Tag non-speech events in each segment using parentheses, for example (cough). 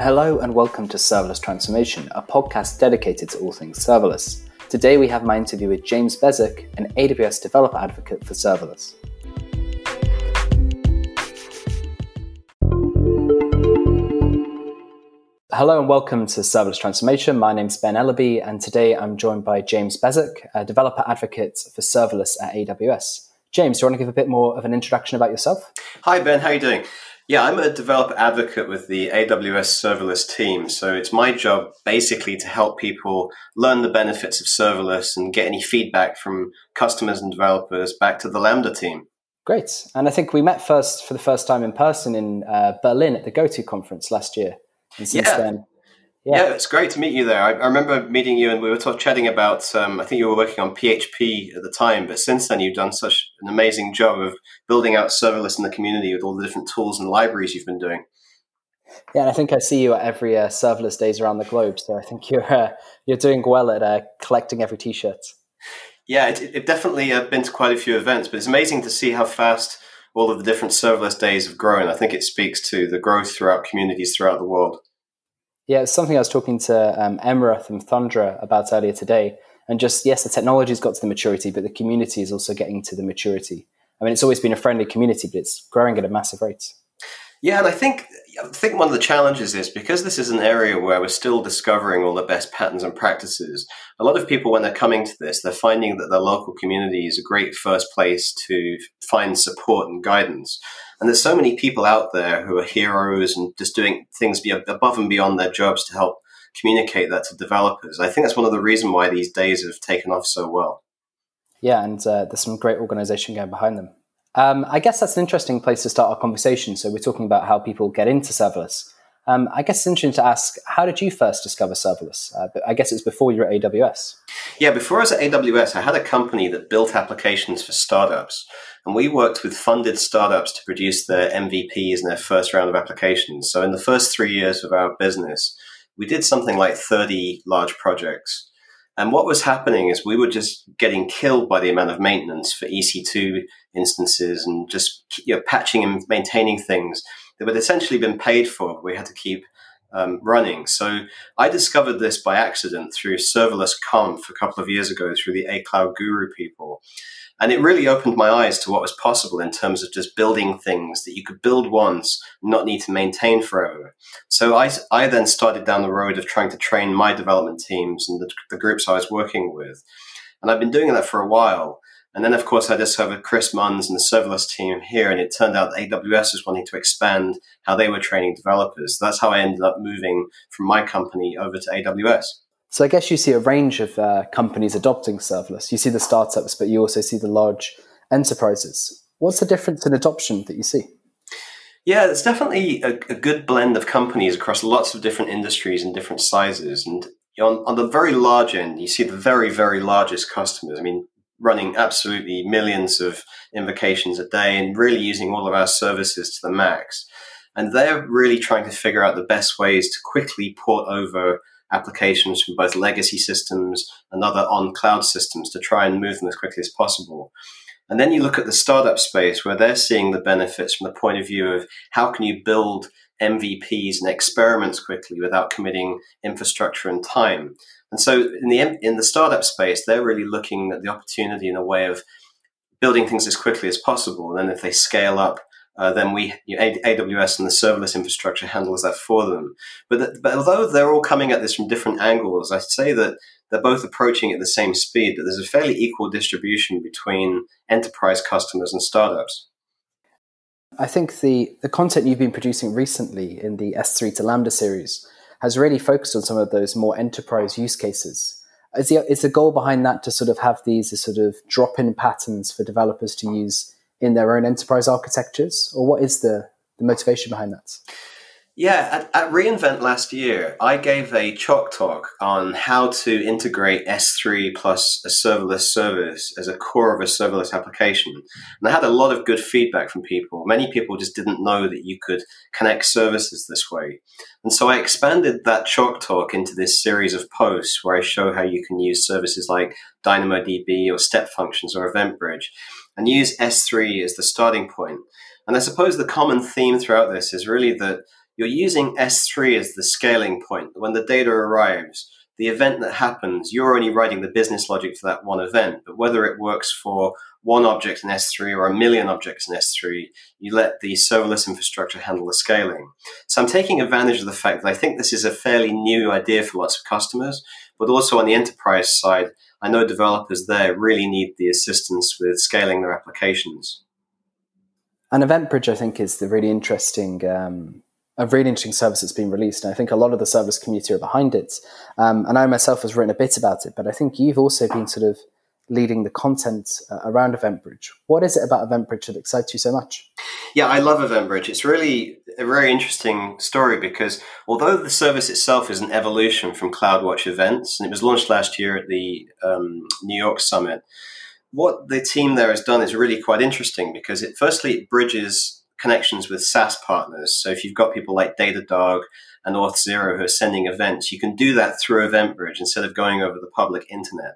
Hello and welcome to Serverless Transformation, a podcast dedicated to all things serverless. Today we have my interview with James Beswick, an AWS developer advocate for serverless. Hello and welcome to Serverless Transformation. My name is Ben Ellerby, and today I'm joined by James Beswick, a developer advocate for serverless at AWS. James, do you want to give a bit more of an introduction about yourself? Hi, Ben. How are you doing? Yeah, I'm a developer advocate with the AWS serverless team. So it's my job basically to help people learn the benefits of serverless and get any feedback from customers and developers back to the Lambda team. Great. And I think we met first for the first time in person in uh, Berlin at the GoTo conference last year. And since yeah. then, yeah. yeah. it's great to meet you there. I, I remember meeting you, and we were talk, chatting about. Um, I think you were working on PHP at the time, but since then you've done such an amazing job of building out serverless in the community with all the different tools and libraries you've been doing. Yeah, and I think I see you at every uh, serverless days around the globe. So I think you're uh, you're doing well at uh, collecting every T-shirt. Yeah, it, it definitely uh, been to quite a few events, but it's amazing to see how fast all of the different serverless days have grown. I think it speaks to the growth throughout communities throughout the world. Yeah, it's something I was talking to um, Emrah from Thundra about earlier today. And just, yes, the technology's got to the maturity, but the community is also getting to the maturity. I mean, it's always been a friendly community, but it's growing at a massive rate. Yeah, and I think I think one of the challenges is because this is an area where we're still discovering all the best patterns and practices. A lot of people, when they're coming to this, they're finding that their local community is a great first place to find support and guidance. And there's so many people out there who are heroes and just doing things above and beyond their jobs to help communicate that to developers. I think that's one of the reasons why these days have taken off so well. Yeah, and uh, there's some great organization going behind them. Um, I guess that's an interesting place to start our conversation. So we're talking about how people get into serverless. Um, I guess it's interesting to ask, how did you first discover serverless? Uh, I guess it's before you were at AWS. Yeah, before I was at AWS, I had a company that built applications for startups. And we worked with funded startups to produce their MVPs in their first round of applications. So in the first three years of our business, we did something like 30 large projects. And what was happening is we were just getting killed by the amount of maintenance for EC2 instances and just you know, patching and maintaining things that had essentially been paid for. We had to keep um, running. So I discovered this by accident through Serverless Conf a couple of years ago through the A Cloud Guru people. And it really opened my eyes to what was possible in terms of just building things that you could build once, not need to maintain forever. So I, I then started down the road of trying to train my development teams and the, the groups I was working with. And I've been doing that for a while. And then, of course, I discovered Chris Munns and the serverless team here, and it turned out AWS was wanting to expand how they were training developers. So that's how I ended up moving from my company over to AWS. So I guess you see a range of uh, companies adopting serverless. You see the startups, but you also see the large enterprises. What's the difference in adoption that you see? Yeah, it's definitely a, a good blend of companies across lots of different industries and different sizes. And on, on the very large end, you see the very, very largest customers. I mean, running absolutely millions of invocations a day and really using all of our services to the max. And they're really trying to figure out the best ways to quickly port over applications from both legacy systems and other on cloud systems to try and move them as quickly as possible. And then you look at the startup space where they're seeing the benefits from the point of view of how can you build MVPs and experiments quickly without committing infrastructure and time. And so in the in the startup space, they're really looking at the opportunity in a way of building things as quickly as possible. And then if they scale up uh, then we you know, AWS and the serverless infrastructure handles that for them. But, but although they're all coming at this from different angles, I'd say that they're both approaching at the same speed. That there's a fairly equal distribution between enterprise customers and startups. I think the the content you've been producing recently in the S3 to Lambda series has really focused on some of those more enterprise use cases. Is the, is the goal behind that to sort of have these sort of drop in patterns for developers to use in their own enterprise architectures, or what is the, the motivation behind that? Yeah, at, at, reInvent last year, I gave a chalk talk on how to integrate S3 plus a serverless service as a core of a serverless application. And I had a lot of good feedback from people. Many people just didn't know that you could connect services this way. And so I expanded that chalk talk into this series of posts where I show how you can use services like DynamoDB or step functions or EventBridge and use S3 as the starting point. And I suppose the common theme throughout this is really that you're using S3 as the scaling point. When the data arrives, the event that happens, you're only writing the business logic for that one event. But whether it works for one object in S3 or a million objects in S3, you let the serverless infrastructure handle the scaling. So I'm taking advantage of the fact that I think this is a fairly new idea for lots of customers, but also on the enterprise side, I know developers there really need the assistance with scaling their applications. And EventBridge, I think, is the really interesting um, a really interesting service that's been released. And I think a lot of the service community are behind it. Um, and I myself has written a bit about it, but I think you've also been sort of leading the content uh, around EventBridge. What is it about EventBridge that excites you so much? Yeah, I love EventBridge. It's really a very interesting story because although the service itself is an evolution from CloudWatch events, and it was launched last year at the um, New York Summit, what the team there has done is really quite interesting because it firstly it bridges connections with SaaS partners. So if you've got people like Datadog and Auth0 who are sending events, you can do that through EventBridge instead of going over the public internet.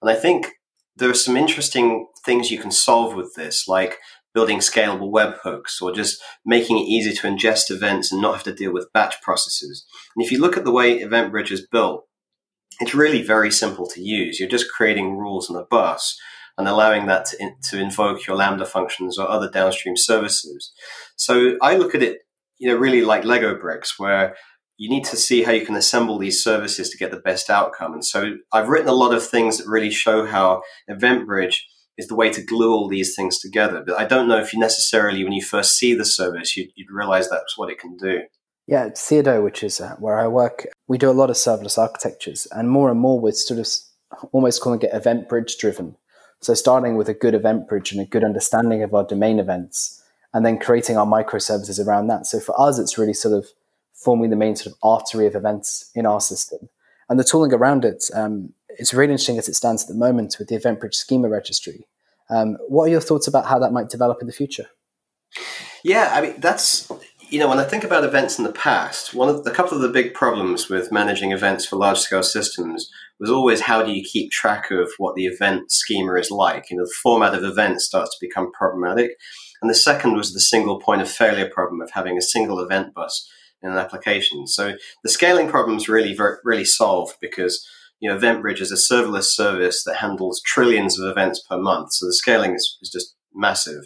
And I think there are some interesting things you can solve with this, like building scalable webhooks or just making it easy to ingest events and not have to deal with batch processes. And if you look at the way EventBridge is built, it's really very simple to use. You're just creating rules in a bus and allowing that to, in, to invoke your Lambda functions or other downstream services. So I look at it, you know, really like Lego bricks, where you need to see how you can assemble these services to get the best outcome. And so I've written a lot of things that really show how EventBridge is the way to glue all these things together. But I don't know if you necessarily, when you first see the service, you'd, you'd realize that's what it can do. Yeah, at Theodo, which is uh, where I work, we do a lot of serverless architectures, and more and more we're sort of almost calling it event bridge driven. So starting with a good event bridge and a good understanding of our domain events, and then creating our microservices around that. So for us, it's really sort of forming the main sort of artery of events in our system. And the tooling around it, um, it's really interesting as it stands at the moment with the event bridge schema registry. Um, what are your thoughts about how that might develop in the future? Yeah, I mean that's you know, when I think about events in the past, one of the, a couple of the big problems with managing events for large scale systems was always how do you keep track of what the event schema is like? You know, the format of events starts to become problematic. And the second was the single point of failure problem of having a single event bus in an application. So the scaling problem is really, really solved because you know, EventBridge is a serverless service that handles trillions of events per month. So the scaling is, is just massive.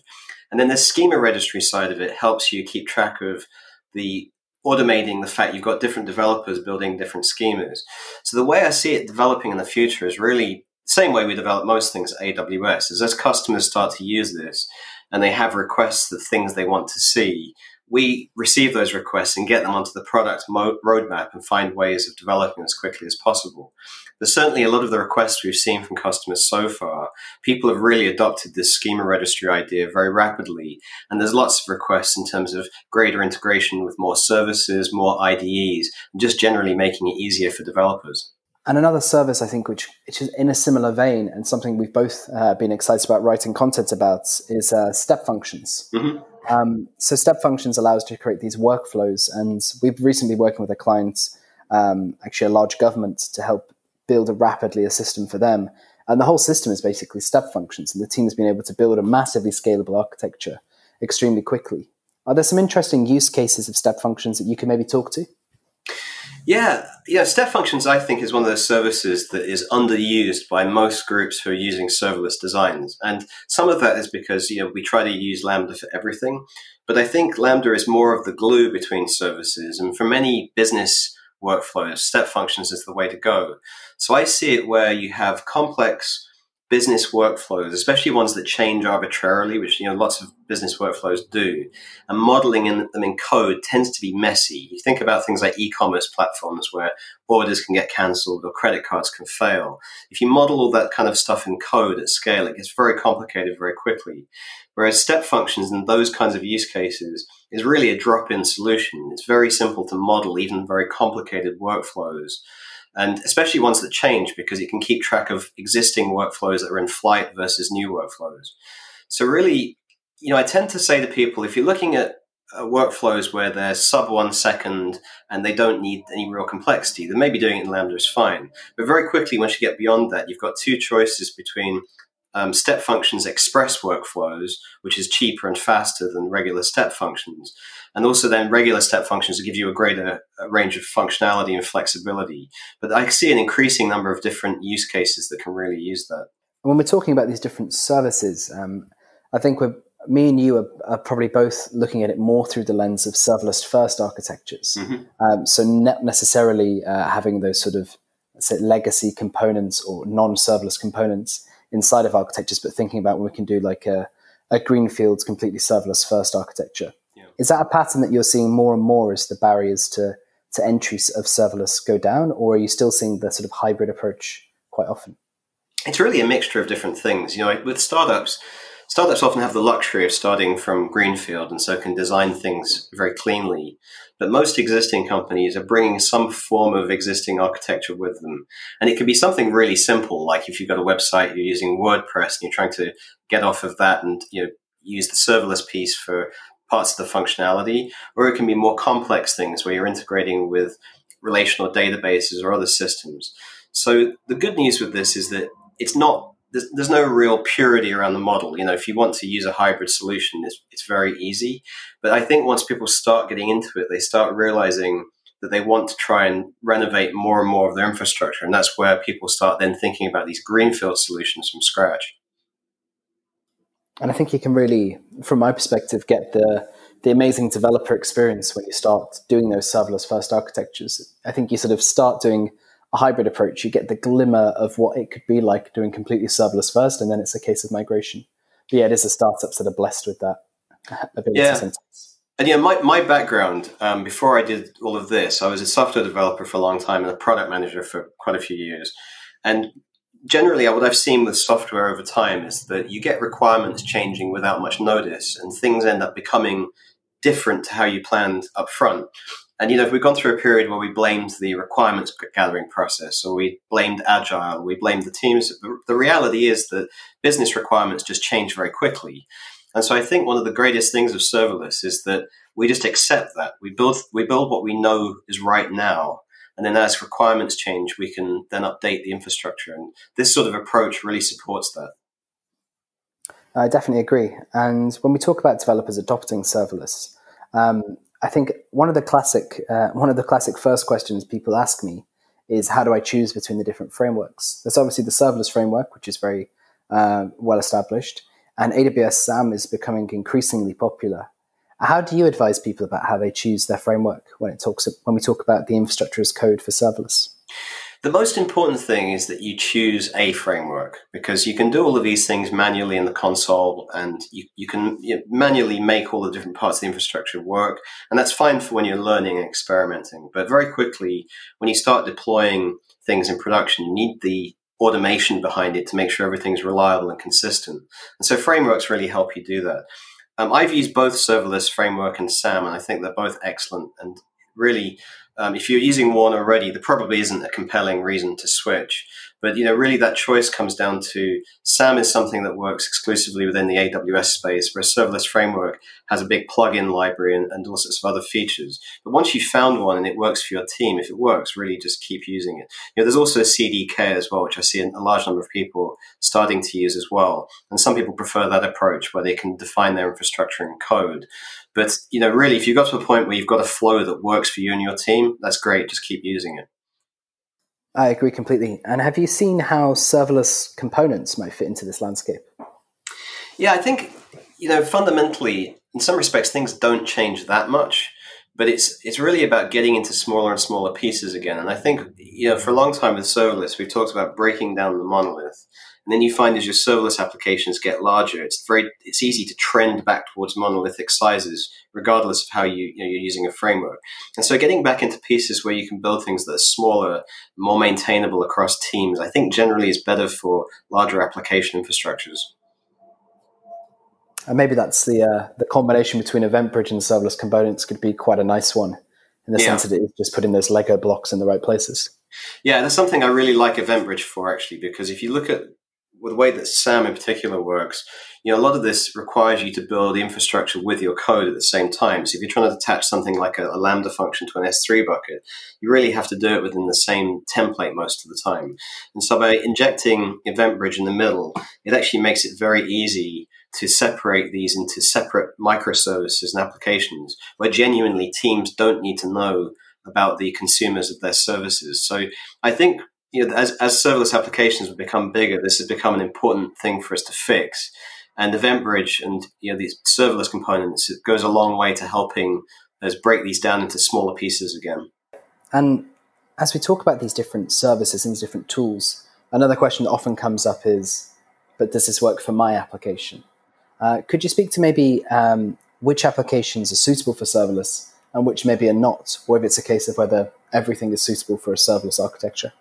And then the schema registry side of it helps you keep track of the automating the fact you've got different developers building different schemas. So the way I see it developing in the future is really the same way we develop most things at AWS is as customers start to use this and they have requests of things they want to see, we receive those requests and get them onto the product mo- roadmap and find ways of developing as quickly as possible. But certainly, a lot of the requests we've seen from customers so far, people have really adopted this schema registry idea very rapidly. And there's lots of requests in terms of greater integration with more services, more IDEs, and just generally making it easier for developers. And another service, I think, which, which is in a similar vein and something we've both uh, been excited about writing content about is uh, step functions. Mm-hmm. Um, so step functions allow us to create these workflows, and we've recently working with a client, um, actually a large government, to help build a rapidly a system for them. And the whole system is basically step functions, and the team has been able to build a massively scalable architecture extremely quickly. Are there some interesting use cases of step functions that you can maybe talk to? Yeah, yeah. Step functions, I think, is one of those services that is underused by most groups who are using serverless designs, and some of that is because you know we try to use Lambda for everything, but I think Lambda is more of the glue between services, and for many business workflows, step functions is the way to go. So I see it where you have complex business workflows, especially ones that change arbitrarily, which you know lots of business workflows do, and modeling in, them in code tends to be messy. You think about things like e-commerce platforms where orders can get cancelled or credit cards can fail. If you model all that kind of stuff in code at scale, it gets very complicated very quickly. Whereas step functions and those kinds of use cases is really a drop-in solution. It's very simple to model even very complicated workflows and especially ones that change because it can keep track of existing workflows that are in flight versus new workflows. So really, you know, I tend to say to people, if you're looking at uh, workflows where they're sub one second and they don't need any real complexity, then maybe doing it in Lambda is fine. But very quickly, once you get beyond that, you've got two choices between um, step functions express workflows, which is cheaper and faster than regular step functions. And also then regular step functions give you a greater uh, range of functionality and flexibility. But I see an increasing number of different use cases that can really use that. When we're talking about these different services, um, I think we're me and you are, are, probably both looking at it more through the lens of serverless first architectures. Mm-hmm. Um, so not necessarily uh, having those sort of say legacy components or non-serverless components inside of architectures, but thinking about when we can do like a, a greenfield completely serverless first architecture. Yeah. Is that a pattern that you're seeing more and more as the barriers to to entry of serverless go down, or are you still seeing the sort of hybrid approach quite often? It's really a mixture of different things. You know, with startups, startups often have the luxury of starting from greenfield and so can design things very cleanly. But most existing companies are bringing some form of existing architecture with them. And it can be something really simple, like if you've got a website, you're using WordPress and you're trying to get off of that and you know, use the serverless piece for parts of the functionality, or it can be more complex things where you're integrating with relational databases or other systems. So the good news with this is that it's not there's, there's no real purity around the model. You know, if you want to use a hybrid solution, it's, it's very easy. But I think once people start getting into it, they start realizing that they want to try and renovate more and more of their infrastructure. And that's where people start then thinking about these greenfield solutions from scratch. And I think you can really, from my perspective, get the the amazing developer experience when you start doing those serverless first architectures. I think you sort of start doing a hybrid approach, you get the glimmer of what it could be like doing completely serverless first, and then it's a case of migration. But yeah, it is the startups that are blessed with that (laughs) ability yeah. And yeah, my, my background, um, before I did all of this, I was a software developer for a long time and a product manager for quite a few years. And generally, what I've seen with software over time is that you get requirements changing without much notice, and things end up becoming different to how you planned up front. And you know, we've gone through a period where we blamed the requirements gathering process, or we blamed agile, we blamed the teams. The reality is that business requirements just change very quickly. And so I think one of the greatest things of serverless is that we just accept that. We build we build what we know is right now. And then as requirements change, we can then update the infrastructure. And this sort of approach really supports that. I definitely agree. And when we talk about developers adopting serverless, um, I think one of the classic uh, one of the classic first questions people ask me is how do I choose between the different frameworks? There's obviously the serverless framework, which is very uh, well established, and AWS SAM is becoming increasingly popular. How do you advise people about how they choose their framework when it talks when we talk about the infrastructure as code for serverless? The most important thing is that you choose a framework because you can do all of these things manually in the console and you, you can you know, manually make all the different parts of the infrastructure work. And that's fine for when you're learning and experimenting. But very quickly, when you start deploying things in production, you need the automation behind it to make sure everything's reliable and consistent. And so frameworks really help you do that. Um, I've used both serverless framework and SAM, and I think they're both excellent and really um, if you're using one already, there probably isn't a compelling reason to switch. But you know, really, that choice comes down to SAM is something that works exclusively within the AWS space, where a serverless framework has a big plugin library and, and all sorts of other features. But once you've found one and it works for your team, if it works, really just keep using it. You know, there's also a CDK as well, which I see a large number of people starting to use as well. And some people prefer that approach where they can define their infrastructure in code. But you know, really, if you've got to a point where you've got a flow that works for you and your team, that's great. Just keep using it. I agree completely. And have you seen how serverless components might fit into this landscape? Yeah, I think you know fundamentally, in some respects, things don't change that much. But it's it's really about getting into smaller and smaller pieces again. And I think you know for a long time with serverless, we've talked about breaking down the monolith and then you find as your serverless applications get larger, it's very it's easy to trend back towards monolithic sizes, regardless of how you, you know, you're using a framework. And so, getting back into pieces where you can build things that are smaller, more maintainable across teams, I think generally is better for larger application infrastructures. And maybe that's the uh, the combination between EventBridge and serverless components could be quite a nice one, in the yeah. sense that it's just putting those Lego blocks in the right places. Yeah, that's something I really like EventBridge for actually, because if you look at with the way that SAM in particular works, you know, a lot of this requires you to build infrastructure with your code at the same time. So if you're trying to attach something like a, a, Lambda function to an S3 bucket, you really have to do it within the same template most of the time. And so by injecting EventBridge in the middle, it actually makes it very easy to separate these into separate microservices and applications where genuinely teams don't need to know about the consumers of their services. So I think you know, as, as serverless applications have become bigger, this has become an important thing for us to fix. And EventBridge and you know these serverless components it goes a long way to helping us break these down into smaller pieces again. And as we talk about these different services and these different tools, another question that often comes up is, but does this work for my application? Uh, could you speak to maybe um, which applications are suitable for serverless and which maybe are not, or if it's a case of whether everything is suitable for a serverless architecture?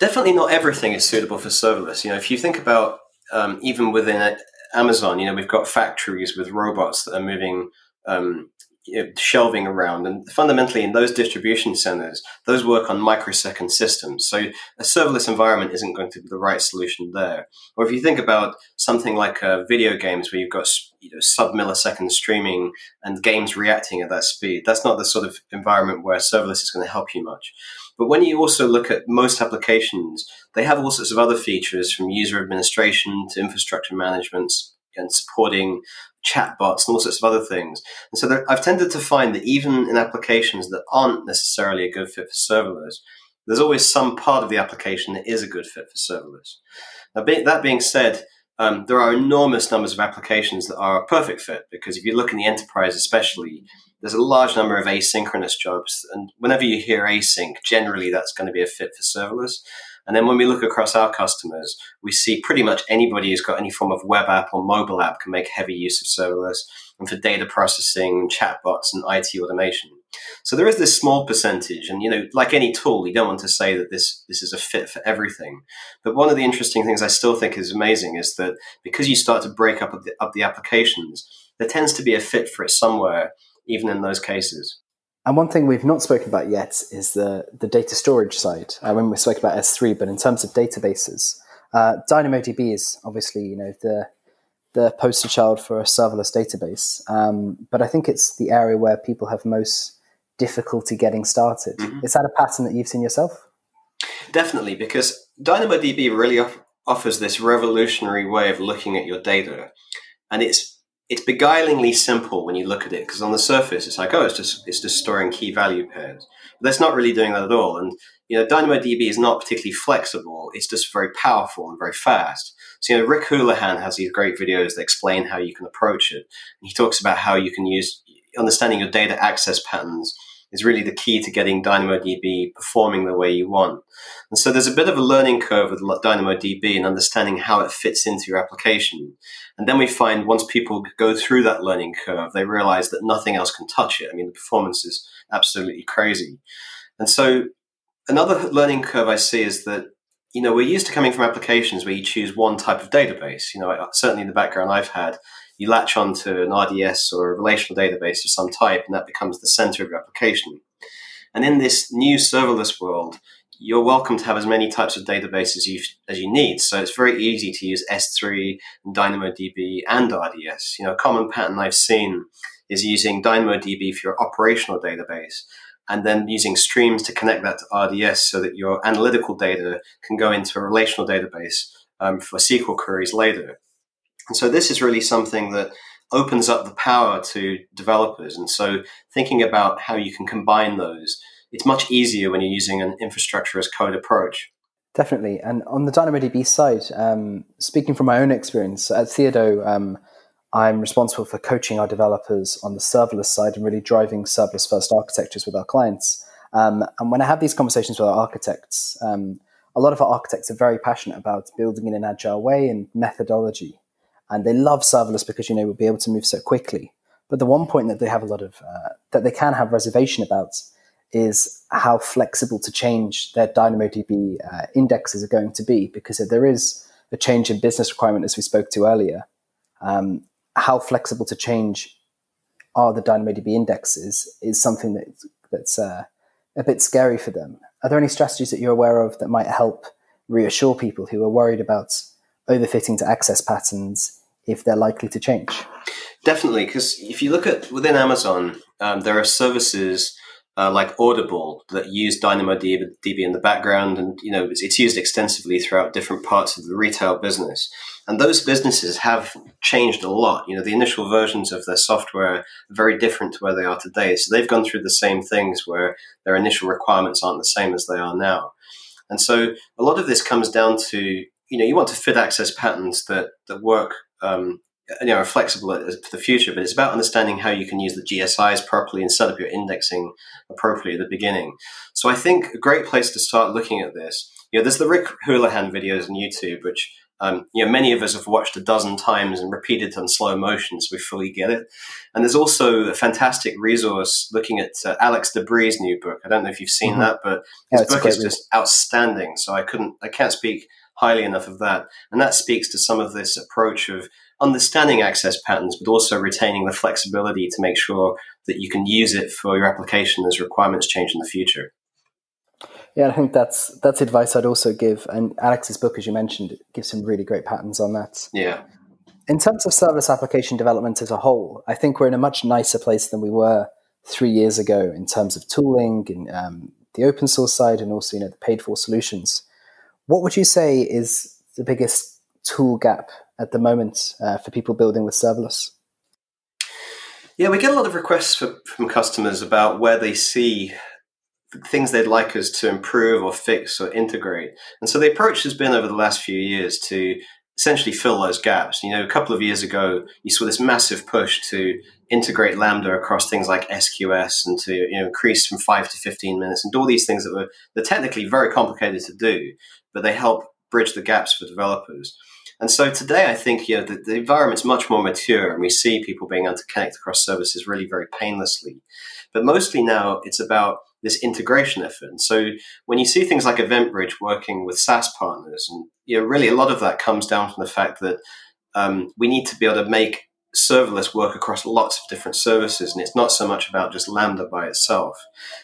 Definitely not everything is suitable for serverless. You know, if you think about um, even within Amazon, you know, we've got factories with robots that are moving um, you know, shelving around. And fundamentally, in those distribution centers, those work on microsecond systems. So a serverless environment isn't going to be the right solution there. Or if you think about something like uh, video games where you've got you know, sub millisecond streaming and games reacting at that speed, that's not the sort of environment where serverless is going to help you much. But when you also look at most applications, they have all sorts of other features from user administration to infrastructure management and supporting chatbots and all sorts of other things. And so I've tended to find that even in applications that aren't necessarily a good fit for serverless, there's always some part of the application that is a good fit for serverless. Now, be, that being said, um, there are enormous numbers of applications that are a perfect fit because if you look in the enterprise, especially, there's a large number of asynchronous jobs. And whenever you hear async, generally that's going to be a fit for serverless. And then when we look across our customers, we see pretty much anybody who's got any form of web app or mobile app can make heavy use of serverless and for data processing, chatbots, and IT automation. So there is this small percentage, and you know, like any tool, you don't want to say that this this is a fit for everything. But one of the interesting things I still think is amazing is that because you start to break up the, up the applications, there tends to be a fit for it somewhere, even in those cases. And one thing we've not spoken about yet is the, the data storage side. Uh, when we spoke about S3, but in terms of databases, uh, DynamoDB is obviously you know the the poster child for a serverless database. Um, but I think it's the area where people have most difficulty getting started. Mm-hmm. Is that a pattern that you've seen yourself? Definitely, because DynamoDB really off- offers this revolutionary way of looking at your data, and it's it's beguilingly simple when you look at it because on the surface it's like oh it's just it's just storing key value pairs. But that's not really doing that at all. And you know dynamodb is not particularly flexible. It's just very powerful and very fast. So you know rick houlihan has these great videos that explain how you can approach it. And he talks about how you can use understanding your data access patterns is really the key to getting DynamoDB performing the way you want. And so there's a bit of a learning curve with DynamoDB and understanding how it fits into your application. And then we find once people go through that learning curve, they realize that nothing else can touch it. I mean, the performance is absolutely crazy. And so another learning curve I see is that you know, we're used to coming from applications where you choose one type of database. You know, certainly in the background I've had, you latch onto an RDS or a relational database of some type, and that becomes the center of your application. And in this new serverless world, you're welcome to have as many types of databases you, as you need. So it's very easy to use S3, and DynamoDB, and RDS. You know, a common pattern I've seen is using DynamoDB for your operational database, and then using streams to connect that to RDS so that your analytical data can go into a relational database um, for SQL queries later. And so this is really something that opens up the power to developers. And so thinking about how you can combine those, it's much easier when you're using an infrastructure as code approach. Definitely. And on the DynamoDB side, um, speaking from my own experience at Theodo, um, I'm responsible for coaching our developers on the serverless side and really driving serverless first architectures with our clients. Um, and when I have these conversations with our architects, um, a lot of our architects are very passionate about building in an agile way and methodology and they love serverless because you know we'll be able to move so quickly. But the one point that they have a lot of uh, that they can have reservation about is how flexible to change their DynamoDB uh, indexes are going to be because if there is a change in business requirement, as we spoke to earlier, um, how flexible to change are the DynamoDB indexes is something that, that's uh, a bit scary for them. Are there any strategies that you're aware of that might help reassure people who are worried about overfitting to access patterns if they're likely to change? Definitely, because if you look at within Amazon, um, there are services uh, like Audible that use DynamoDB in the background, and you know it's, it's, used extensively throughout different parts of the retail business. And those businesses have changed a lot. You know, the initial versions of their software are very different to where they are today. So they've gone through the same things where their initial requirements aren't the same as they are now. And so a lot of this comes down to you know you want to fit access patterns that that work um, you know, are flexible for the future, but it's about understanding how you can use the GSIs properly and set up your indexing appropriately at the beginning. So I think a great place to start looking at this, you know, there's the Rick Houlihan videos on YouTube, which um, you know, many of us have watched a dozen times and repeated on slow motion, so we fully get it. And there's also a fantastic resource looking at uh, Alex DeBrie's new book. I don't know if you've seen mm-hmm. that, but his book is just outstanding. So I couldn't, I can't speak highly enough of that. And that speaks to some of this approach of understanding access patterns, but also retaining the flexibility to make sure that you can use it for your application as requirements change in the future. Yeah, I think that's that's advice I'd also give. And Alex's book, as you mentioned, gives some really great patterns on that. Yeah. In terms of serverless application development as a whole, I think we're in a much nicer place than we were three years ago in terms of tooling and um, the open source side, and also you know the paid for solutions. What would you say is the biggest tool gap at the moment uh, for people building with serverless? Yeah, we get a lot of requests for, from customers about where they see things they'd like us to improve or fix or integrate. And so the approach has been over the last few years to essentially fill those gaps. You know, a couple of years ago, you saw this massive push to integrate Lambda across things like SQS and to you know increase from five to fifteen minutes and do all these things that were they're technically very complicated to do, but they help bridge the gaps for developers. And so today, I think you know the, the environment's much more mature, and we see people being able to connect across services really very painlessly. But mostly now, it's about this integration effort. And so when you see things like EventBridge working with SaaS partners, and you know, really a lot of that comes down from the fact that um, we need to be able to make serverless work across lots of different services, and it's not so much about just Lambda by itself.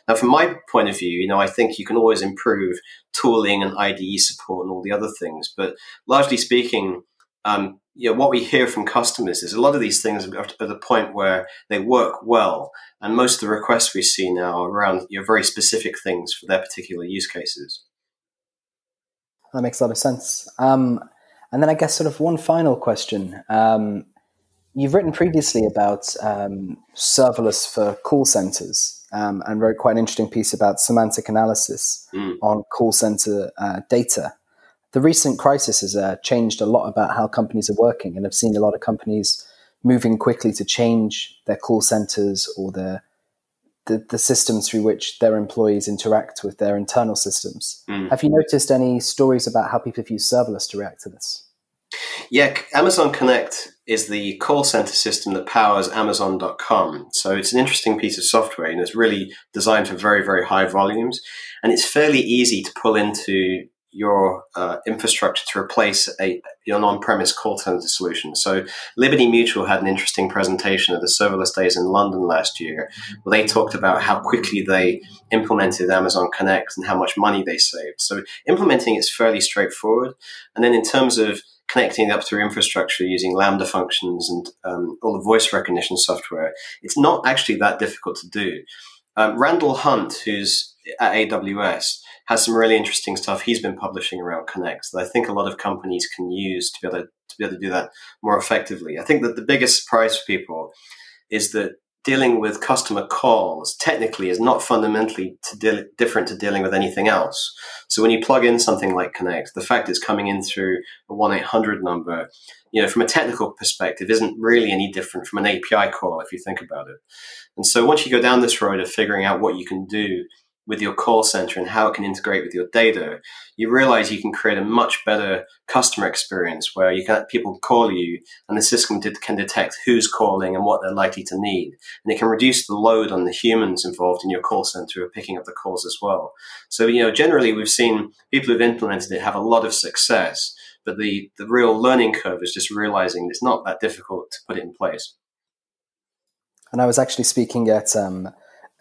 Now, from my point of view, you know, I think you can always improve tooling and IDE support and all the other things, but largely speaking, um, you know, what we hear from customers is a lot of these things are at the point where they work well, and most of the requests we see now are around you know, very specific things for their particular use cases. That makes a lot of sense. Um, and then I guess sort of one final question. Um, You've written previously about um, serverless for call centers um, and wrote quite an interesting piece about semantic analysis mm. on call center uh, data. The recent crisis has uh, changed a lot about how companies are working, and I've seen a lot of companies moving quickly to change their call centers or their the, the systems through which their employees interact with their internal systems. Mm. Have you noticed any stories about how people have used serverless to react to this? Yeah, Amazon Connect is the call center system that powers Amazon.com. So it's an interesting piece of software and it's really designed for very, very high volumes. And it's fairly easy to pull into your uh, infrastructure to replace a your on-premise call center solution. So Liberty Mutual had an interesting presentation at the serverless days in London last year, where they talked about how quickly they implemented Amazon Connect and how much money they saved. So implementing is fairly straightforward. And then in terms of connecting up through infrastructure using Lambda functions and um, all the voice recognition software, it's not actually that difficult to do. Um, Randall Hunt, who's at AWS, has some really interesting stuff he's been publishing around Connect that I think a lot of companies can use to be able to, to be able to do that more effectively. I think that the biggest surprise for people is that dealing with customer calls technically is not fundamentally to deal, different to dealing with anything else. So when you plug in something like Connect, the fact it's coming in through a 1-800 number, you know, from a technical perspective isn't really any different from an API call if you think about it. And so once you go down this road of figuring out what you can do with your call center and how it can integrate with your data, you realize you can create a much better customer experience where you can people call you and the system can detect who's calling and what they're likely to need. And it can reduce the load on the humans involved in your call center who are picking up the calls as well. So, you know, generally we've seen people who've implemented it have a lot of success, but the, the real learning curve is just realizing it's not that difficult to put it in place. And I was actually speaking at um,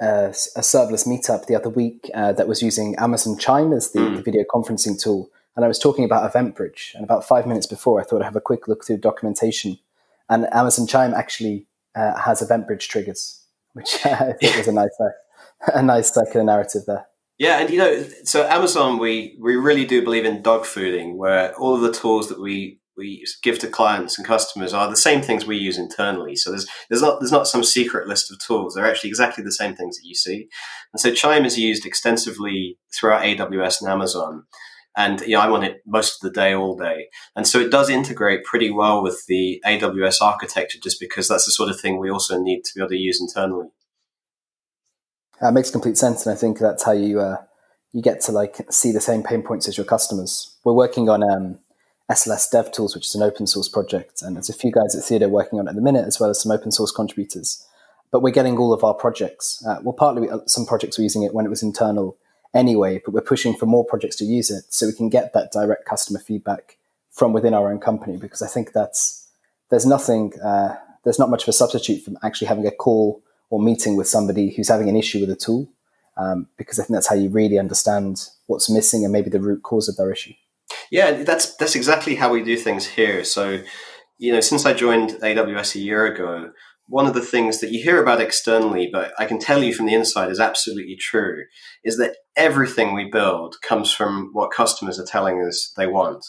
a, a serverless meetup the other week uh, that was using Amazon Chime as the, mm. the, video conferencing tool. And I was talking about EventBridge. And about five minutes before, I thought I'd have a quick look through documentation and Amazon Chime actually uh, has EventBridge triggers, which (laughs) I think was a nice, uh, a nice of narrative there. Yeah, and you know, so Amazon, we we really do believe in dog fooding, where all of the tools that we we give to clients and customers are the same things we use internally. So there's there's not there's not some secret list of tools. They're actually exactly the same things that you see. And so Chime is used extensively throughout AWS and Amazon. And yeah, I'm on it most of the day, all day. And so it does integrate pretty well with the AWS architecture, just because that's the sort of thing we also need to be able to use internally. That makes complete sense, and I think that's how you uh, you get to like see the same pain points as your customers. We're working on um, SLS Dev Tools, which is an open source project, and there's a few guys at Theodo working on it at the minute, as well as some open source contributors. But we're getting all of our projects. Uh, well, partly uh, some projects were using it when it was internal anyway, but we're pushing for more projects to use it so we can get that direct customer feedback from within our own company. Because I think that's there's nothing, uh, there's not much of a substitute from actually having a call or meeting with somebody who's having an issue with a tool, um, because I think that's how you really understand what's missing and maybe the root cause of their issue. Yeah, that's that's exactly how we do things here. So, you know, since I joined AWS a year ago, one of the things that you hear about externally, but I can tell you from the inside is absolutely true, is that everything we build comes from what customers are telling us they want.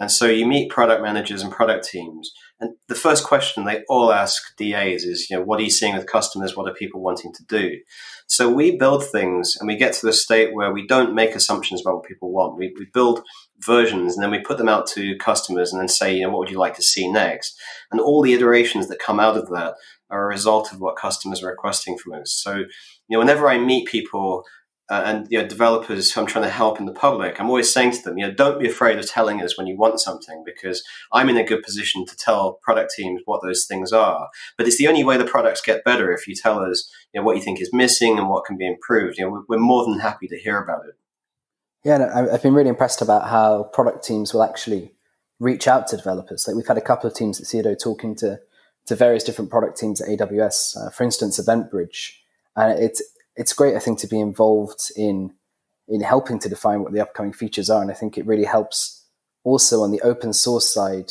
And so you meet product managers and product teams, and the first question they all ask DAs is, you know, what are you seeing with customers? What are people wanting to do? So we build things and we get to the state where we don't make assumptions about what people want. We, we build versions and then we put them out to customers and then say, you know, what would you like to see next? And all the iterations that come out of that are a result of what customers are requesting from us. So, you know, whenever I meet people uh, and you know developers who I'm trying to help in the public, I'm always saying to them, you know, don't be afraid of telling us when you want something because I'm in a good position to tell product teams what those things are. But it's the only way the products get better if you tell us, you know, what you think is missing and what can be improved. You know, we're more than happy to hear about it. Yeah, no, I've been really impressed about how product teams will actually reach out to developers. Like we've had a couple of teams at Theodo talking to to various different product teams at AWS. Uh, for instance, EventBridge, and it's it's great, I think, to be involved in in helping to define what the upcoming features are, and I think it really helps also on the open source side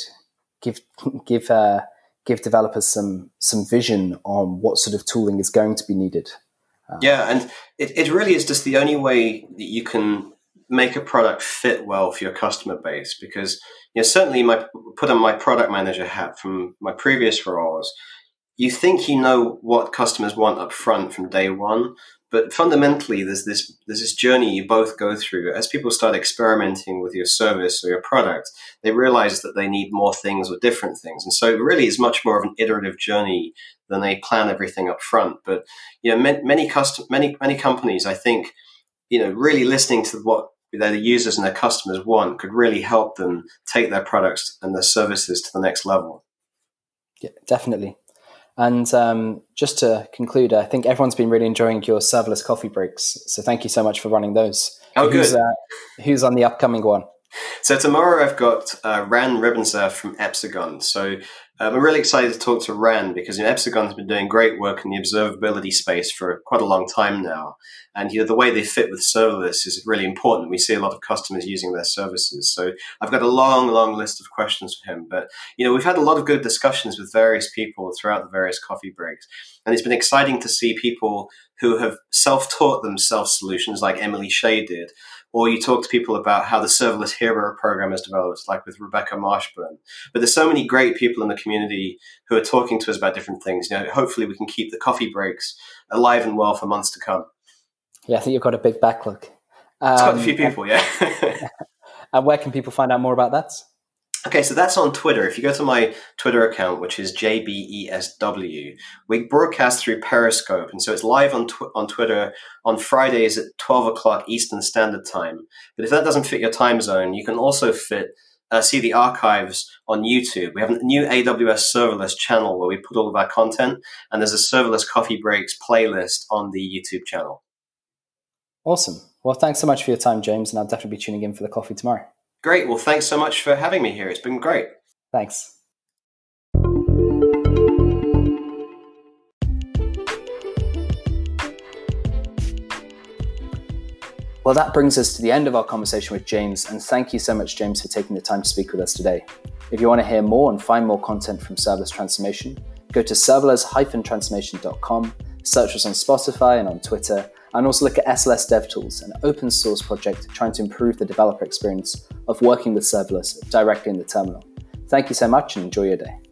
give (laughs) give uh, give developers some some vision on what sort of tooling is going to be needed. Um, yeah, and it, it really is just the only way that you can make a product fit well for your customer base because you know certainly my put on my product manager hat from my previous roles you think you know what customers want up front from day one but fundamentally, there's this there's this journey you both go through. As people start experimenting with your service or your product, they realize that they need more things or different things, and so it really is much more of an iterative journey than they plan everything up front. But you know, many many custom many many companies, I think, you know, really listening to what their users and their customers want could really help them take their products and their services to the next level. Yeah, definitely. And um, just to conclude, I think everyone's been really enjoying your serverless coffee breaks. So thank you so much for running those. Oh, who's, good. Uh, who's on the upcoming one? So tomorrow I've got uh, Ran Ribenzaft from Epsagon. So um, I'm really excited to talk to Ran because you know, Epsagon's been doing great work in the observability space for quite a long time now. And you know, the way they fit with serverless is really important. We see a lot of customers using their services. So I've got a long, long list of questions for him. But you know, we've had a lot of good discussions with various people throughout the various coffee breaks. And it's been exciting to see people who have self-taught themselves solutions like Emily Shea did, or you talk to people about how the serverless hero program is developed, like with Rebecca Marshburn. But there's so many great people in the community who are talking to us about different things. You know, hopefully we can keep the coffee breaks alive and well for months to come. Yeah, I think you've got a big backlog. Um, it's got a few people, yeah. (laughs) and where can people find out more about that? Okay, so that's on Twitter. If you go to my Twitter account, which is JBESW, we broadcast through Periscope. And so it's live on, tw- on Twitter on Fridays at 12 o'clock Eastern Standard Time. But if that doesn't fit your time zone, you can also fit uh, see the archives on YouTube. We have a new AWS serverless channel where we put all of our content, and there's a serverless coffee breaks playlist on the YouTube channel. Awesome. Well, thanks so much for your time, James, and I'll definitely be tuning in for the coffee tomorrow. Great. Well, thanks so much for having me here. It's been great. Thanks. Well, that brings us to the end of our conversation with James, and thank you so much, James, for taking the time to speak with us today. If you want to hear more and find more content from serverless transformation, go to serverless-transformation.com, search us on Spotify and on Twitter, and also look at SLS DevTools, an open source project trying to improve the developer experience of working with serverless directly in the terminal. Thank you so much and enjoy your day.